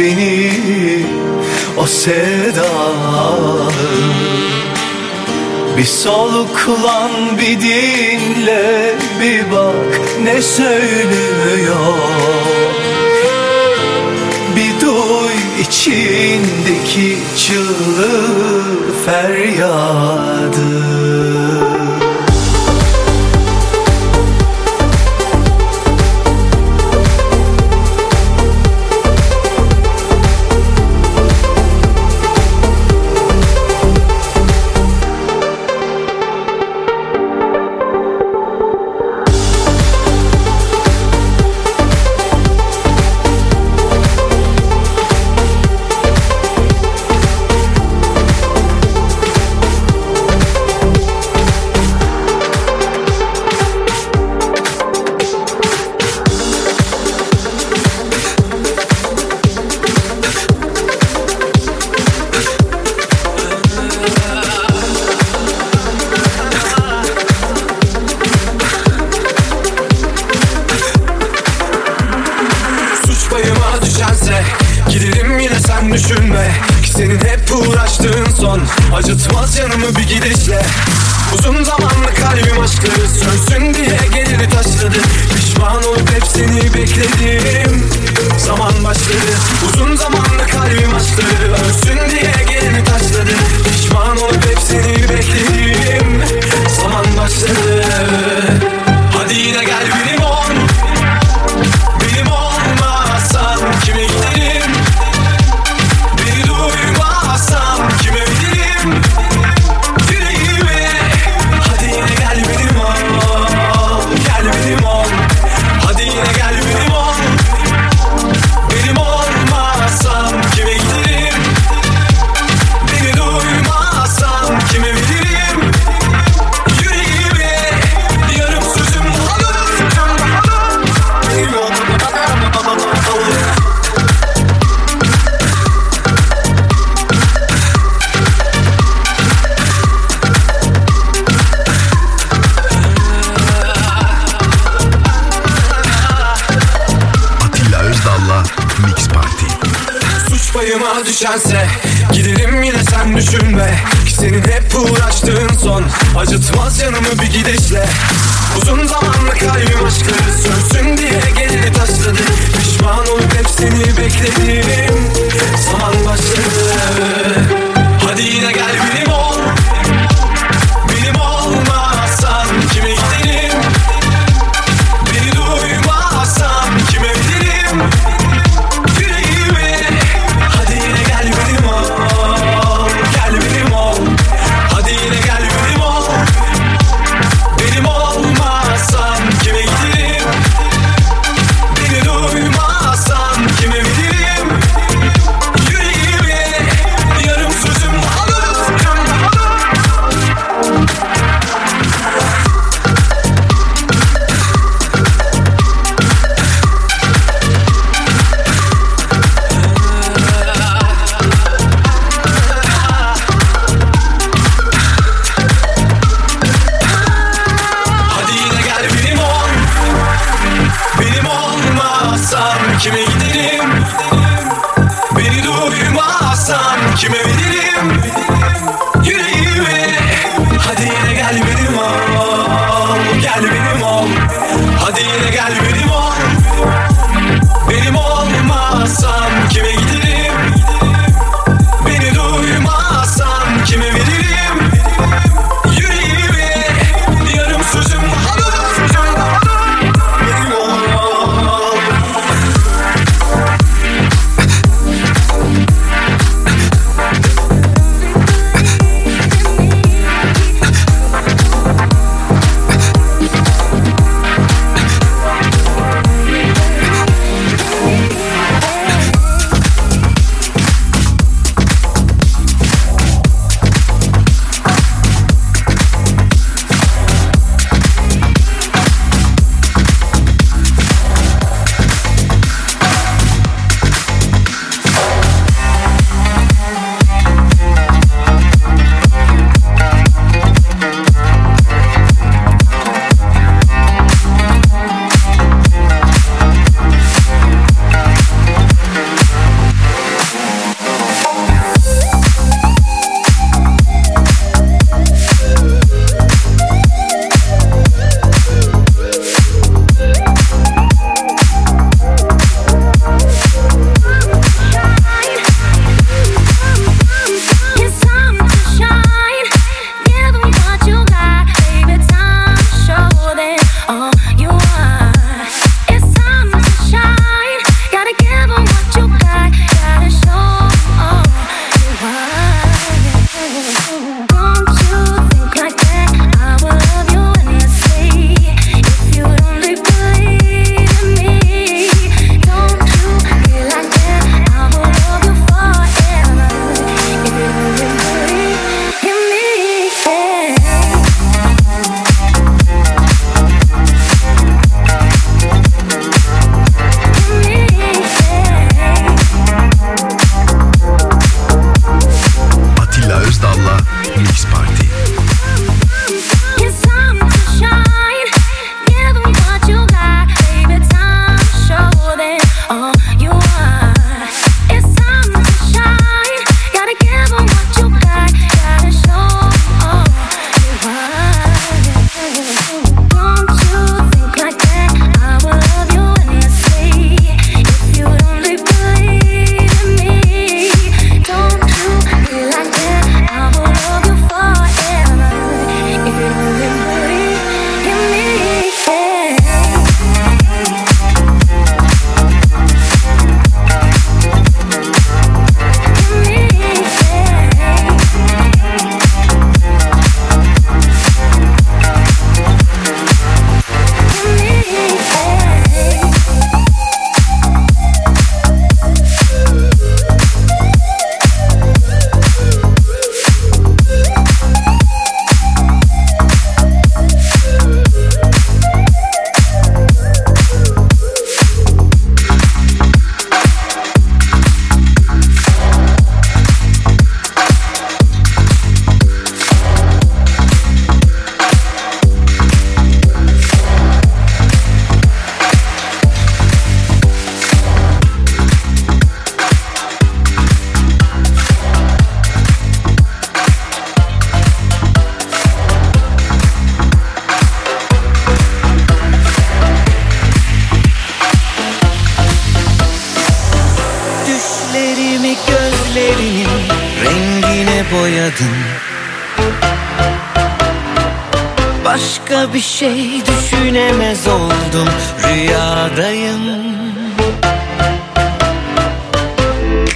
beni o sedalı Bir soluklan bir dinle bir bak ne söylüyor. Bir duy içindeki çığlığı feryadı.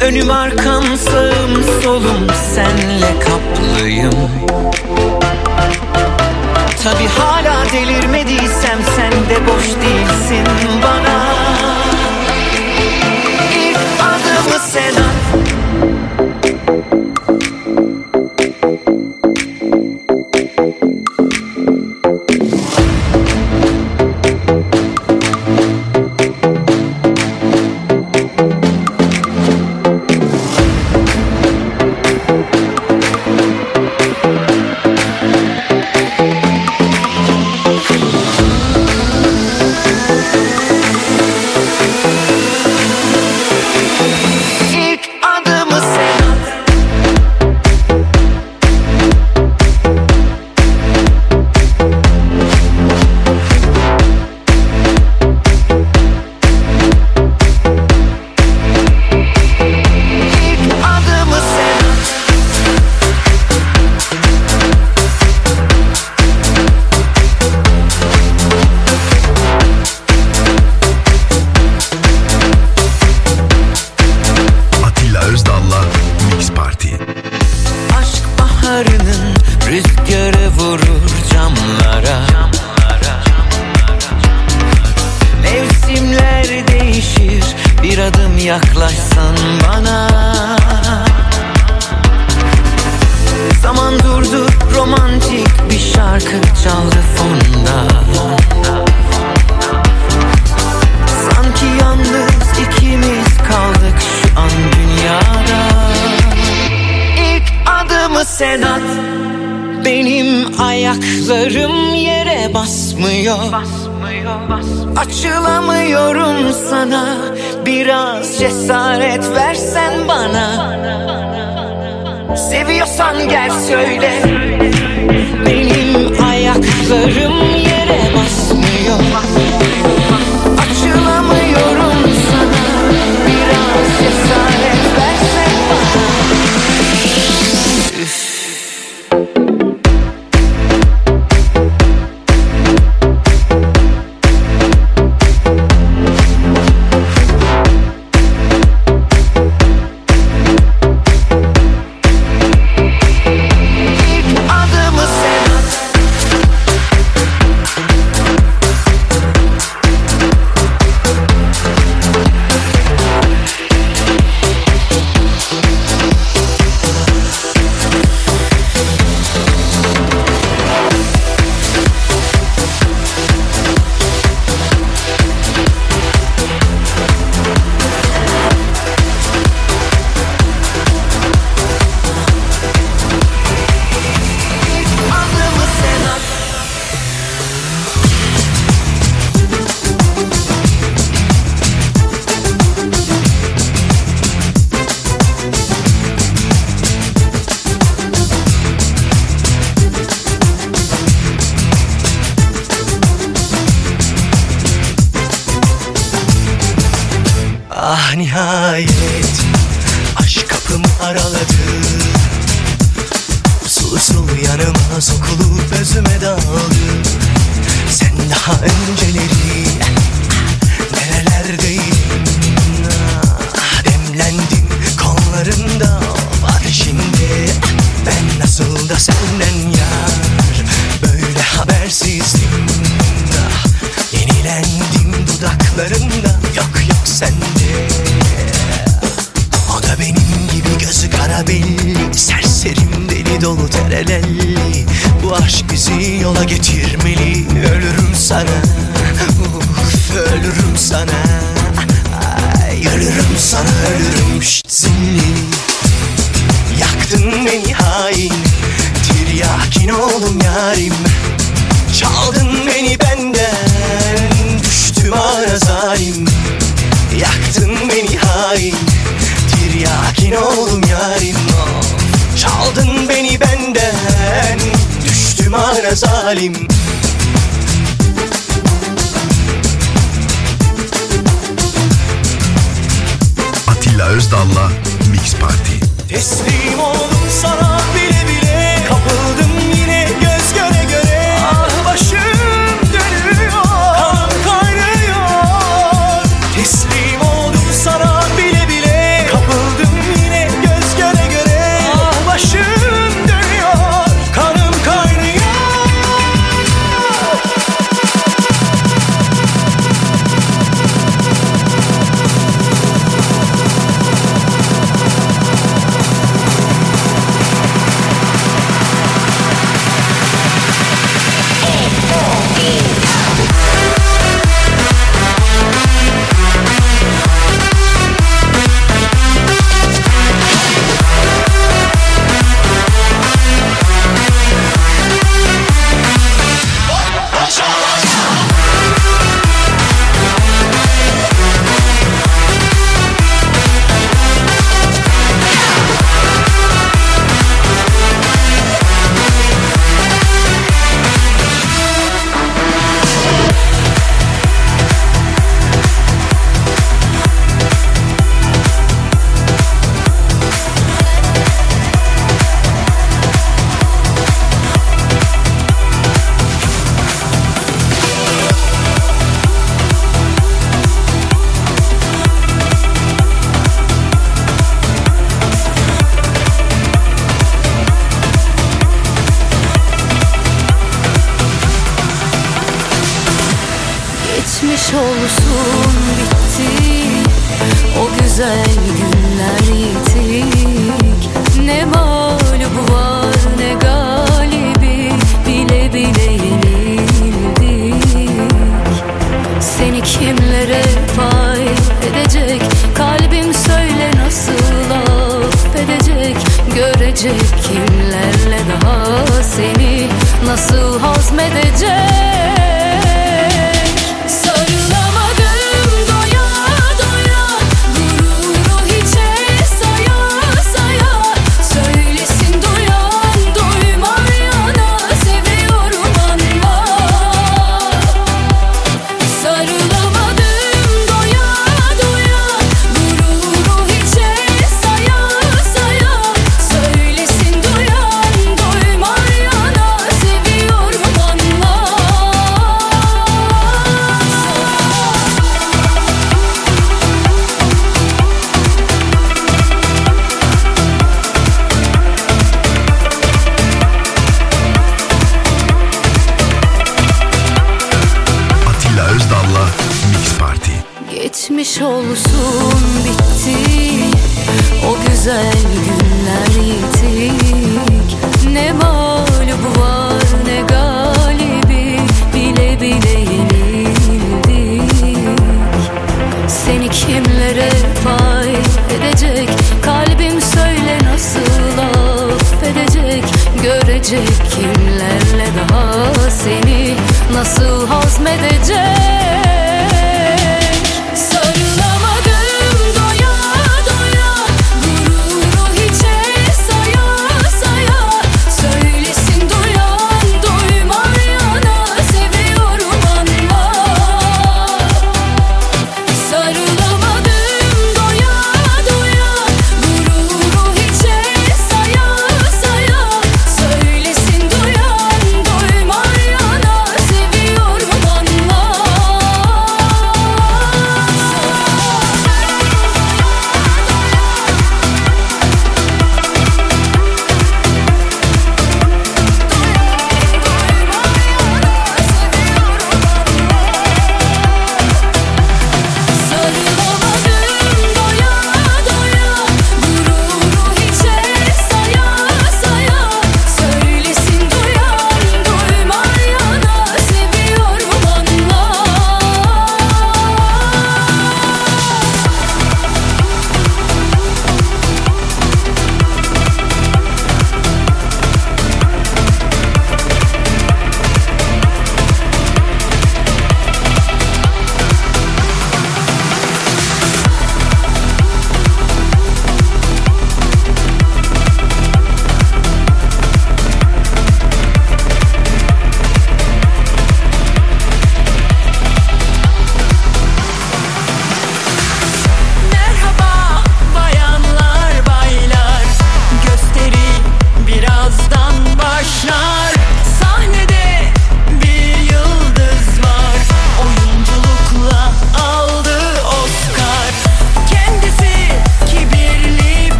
Önüm arkam sağım solum senle kaplıyım. Tabi hala delirmediysem sen de boş değilsin bana. İlk adımı sen at adımı sen at Benim ayaklarım yere basmıyor. Açılamıyorum sana. Biraz cesaret versen bana. Seviyorsan gel söyle. Benim ayaklarım yere basmıyor. Açılamıyorum araladı usul yanıma sokulup özüme daldı. Sen daha önceleri Nerelerdeydin Dolu terelelli Bu aşk bizi yola getirmeli. Ölürüm sana Uf, Ölürüm sana. Ay, Ölürüm sana ölürüm Şşt, zilli Yaktın beni hain Tiryakin oldum yarim. Çaldın beni benden Düştüm ara zalim. Yaktın beni hain Tiryakin oldum yarim. of. Çaldın beni benden Düştüm ara zalim Atilla Özdal'la Mix Party. Teslim oldum sana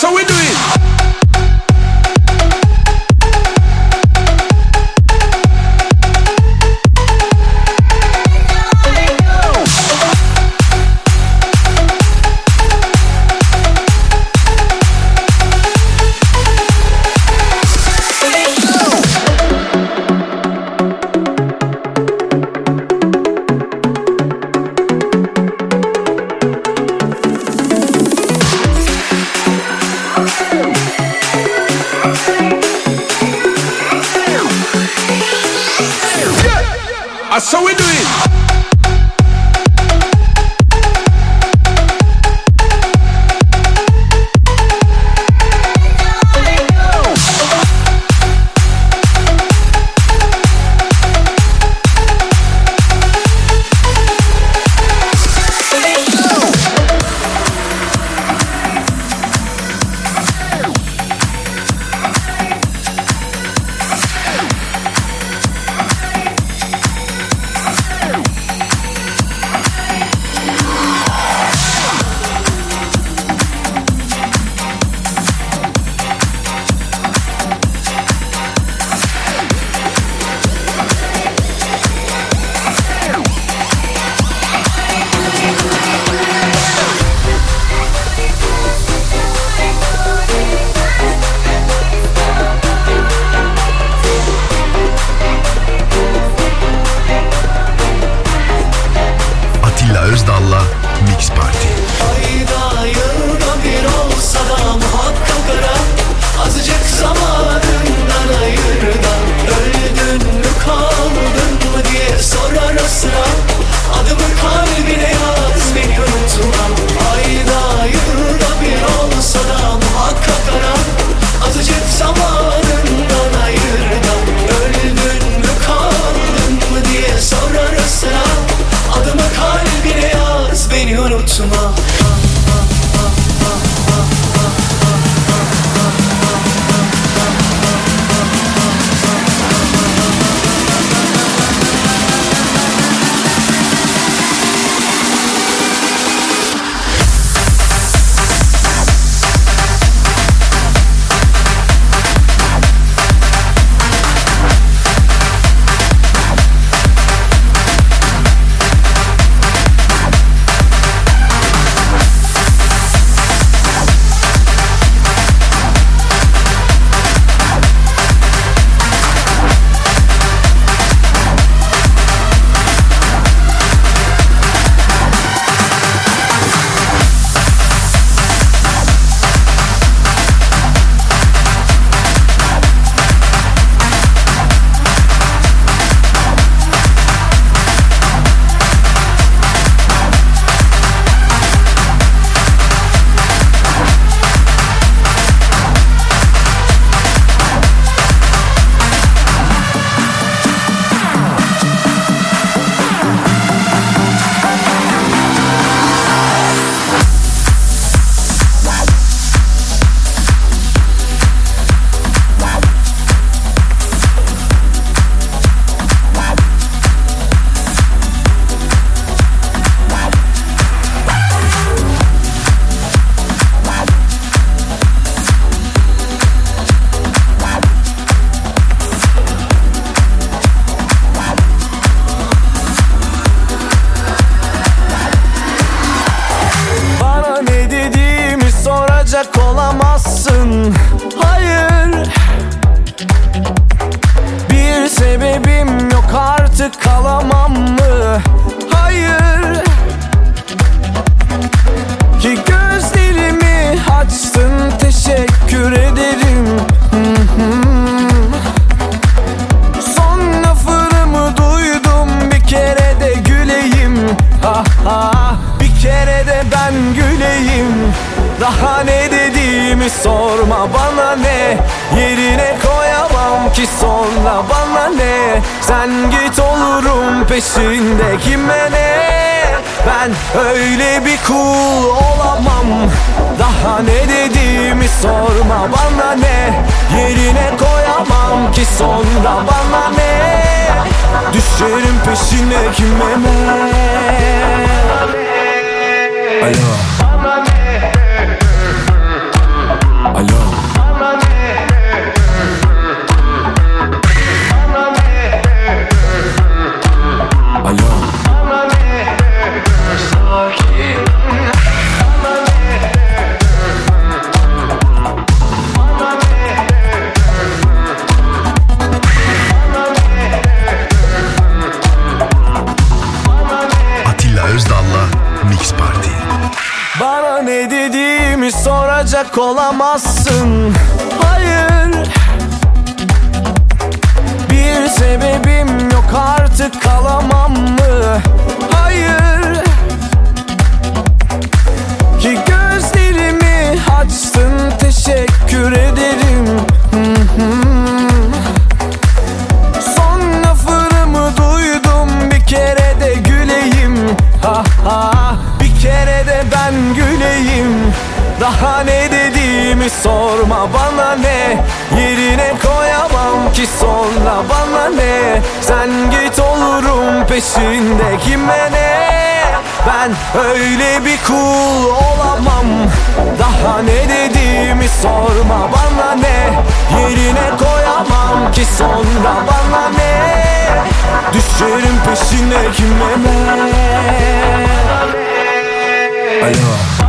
How we do it. Mix Party. olamazsın. içinde kime ne? Ben öyle bir kul olamam. Daha ne dediğimi sorma bana ne? Yerine koyamam ki sonra bana ne? Düşerim peşine kime ne? Alo.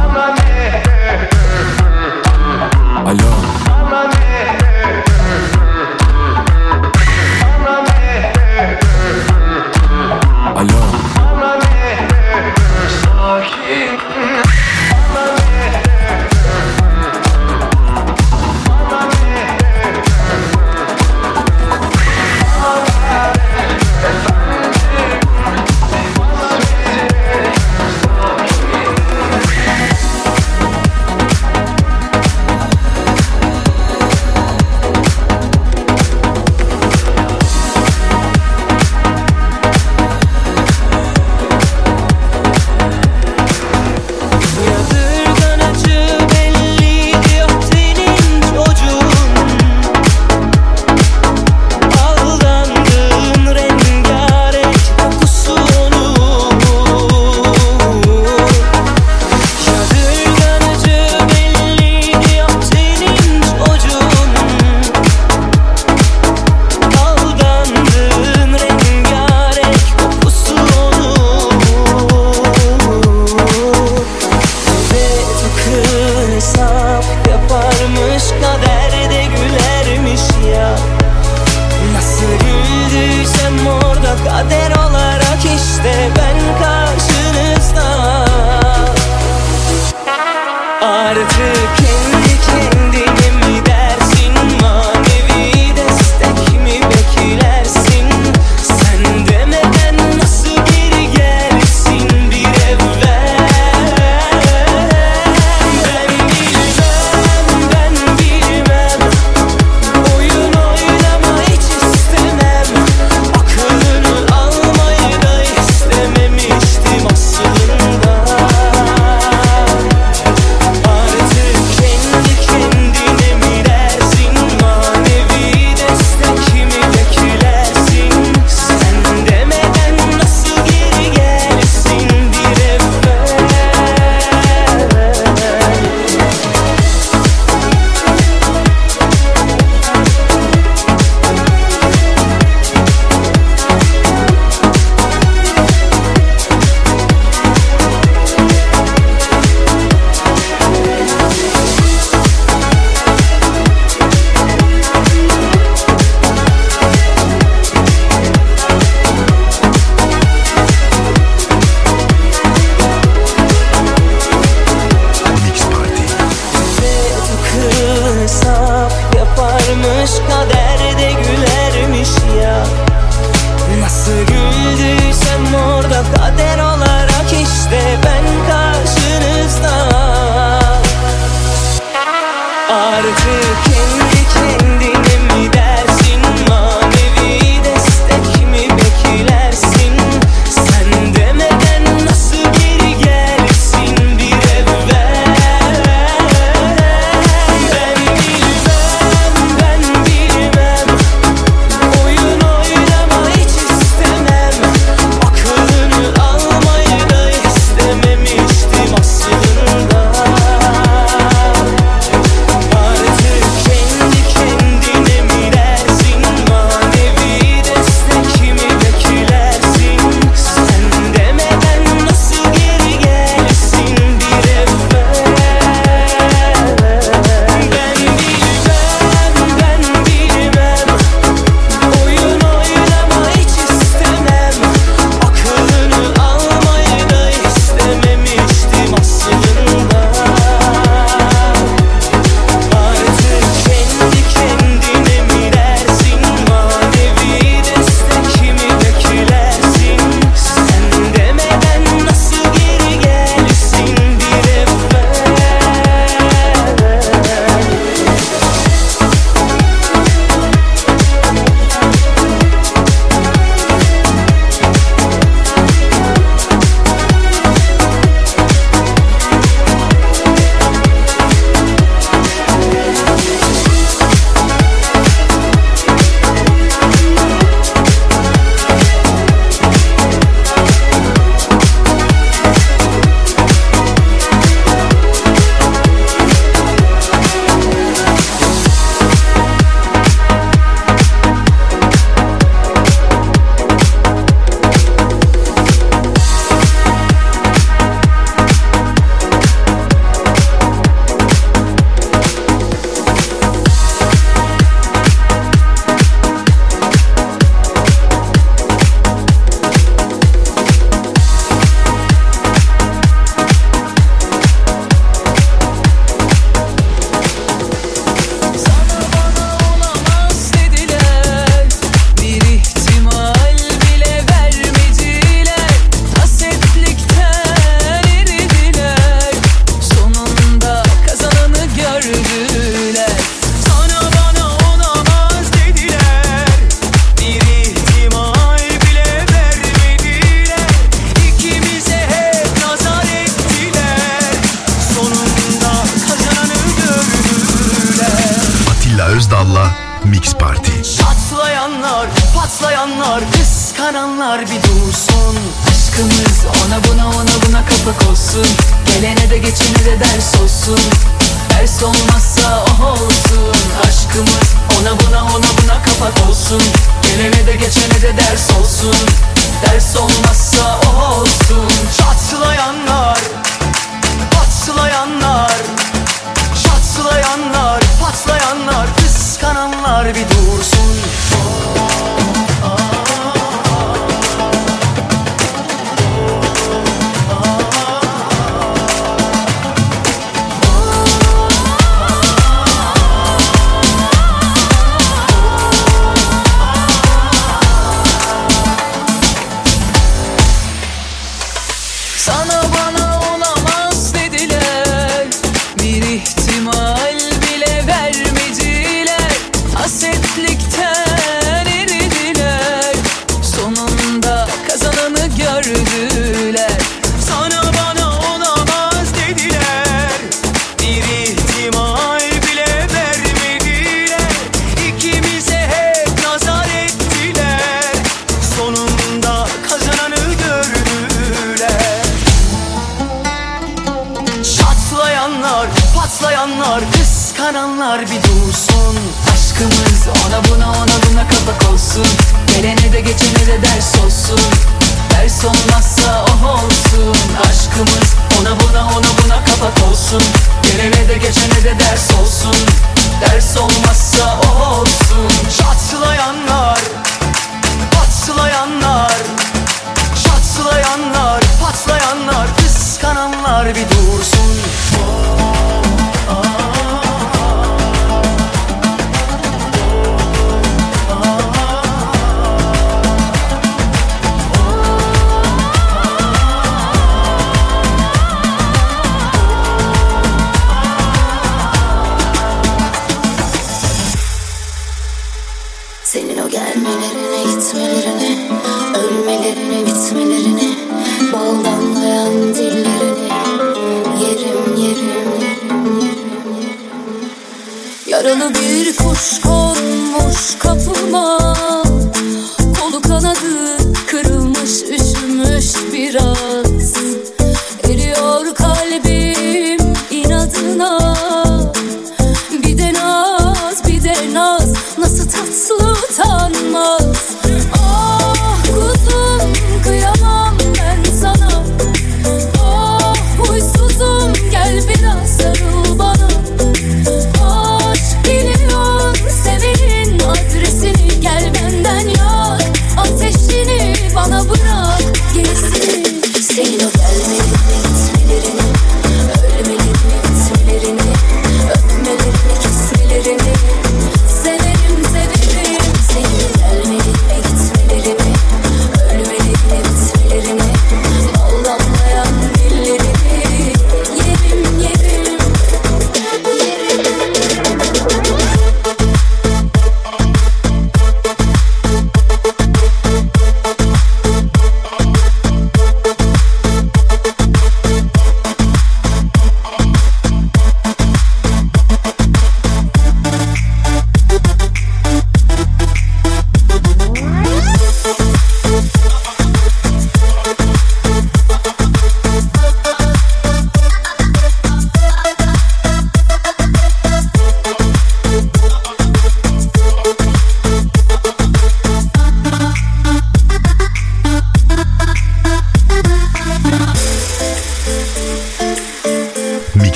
Özdal'la Mix Party. Patlayanlar, patlayanlar, kıskananlar bir dursun. Aşkımız ona buna ona buna kapak olsun. Gelene de geçene de ders olsun. Ders olmazsa oh olsun. Aşkımız ona buna ona buna kapak olsun. Gelene de geçene de ders olsun. Ders olmazsa oh olsun. Çatlayanlar, patlayanlar.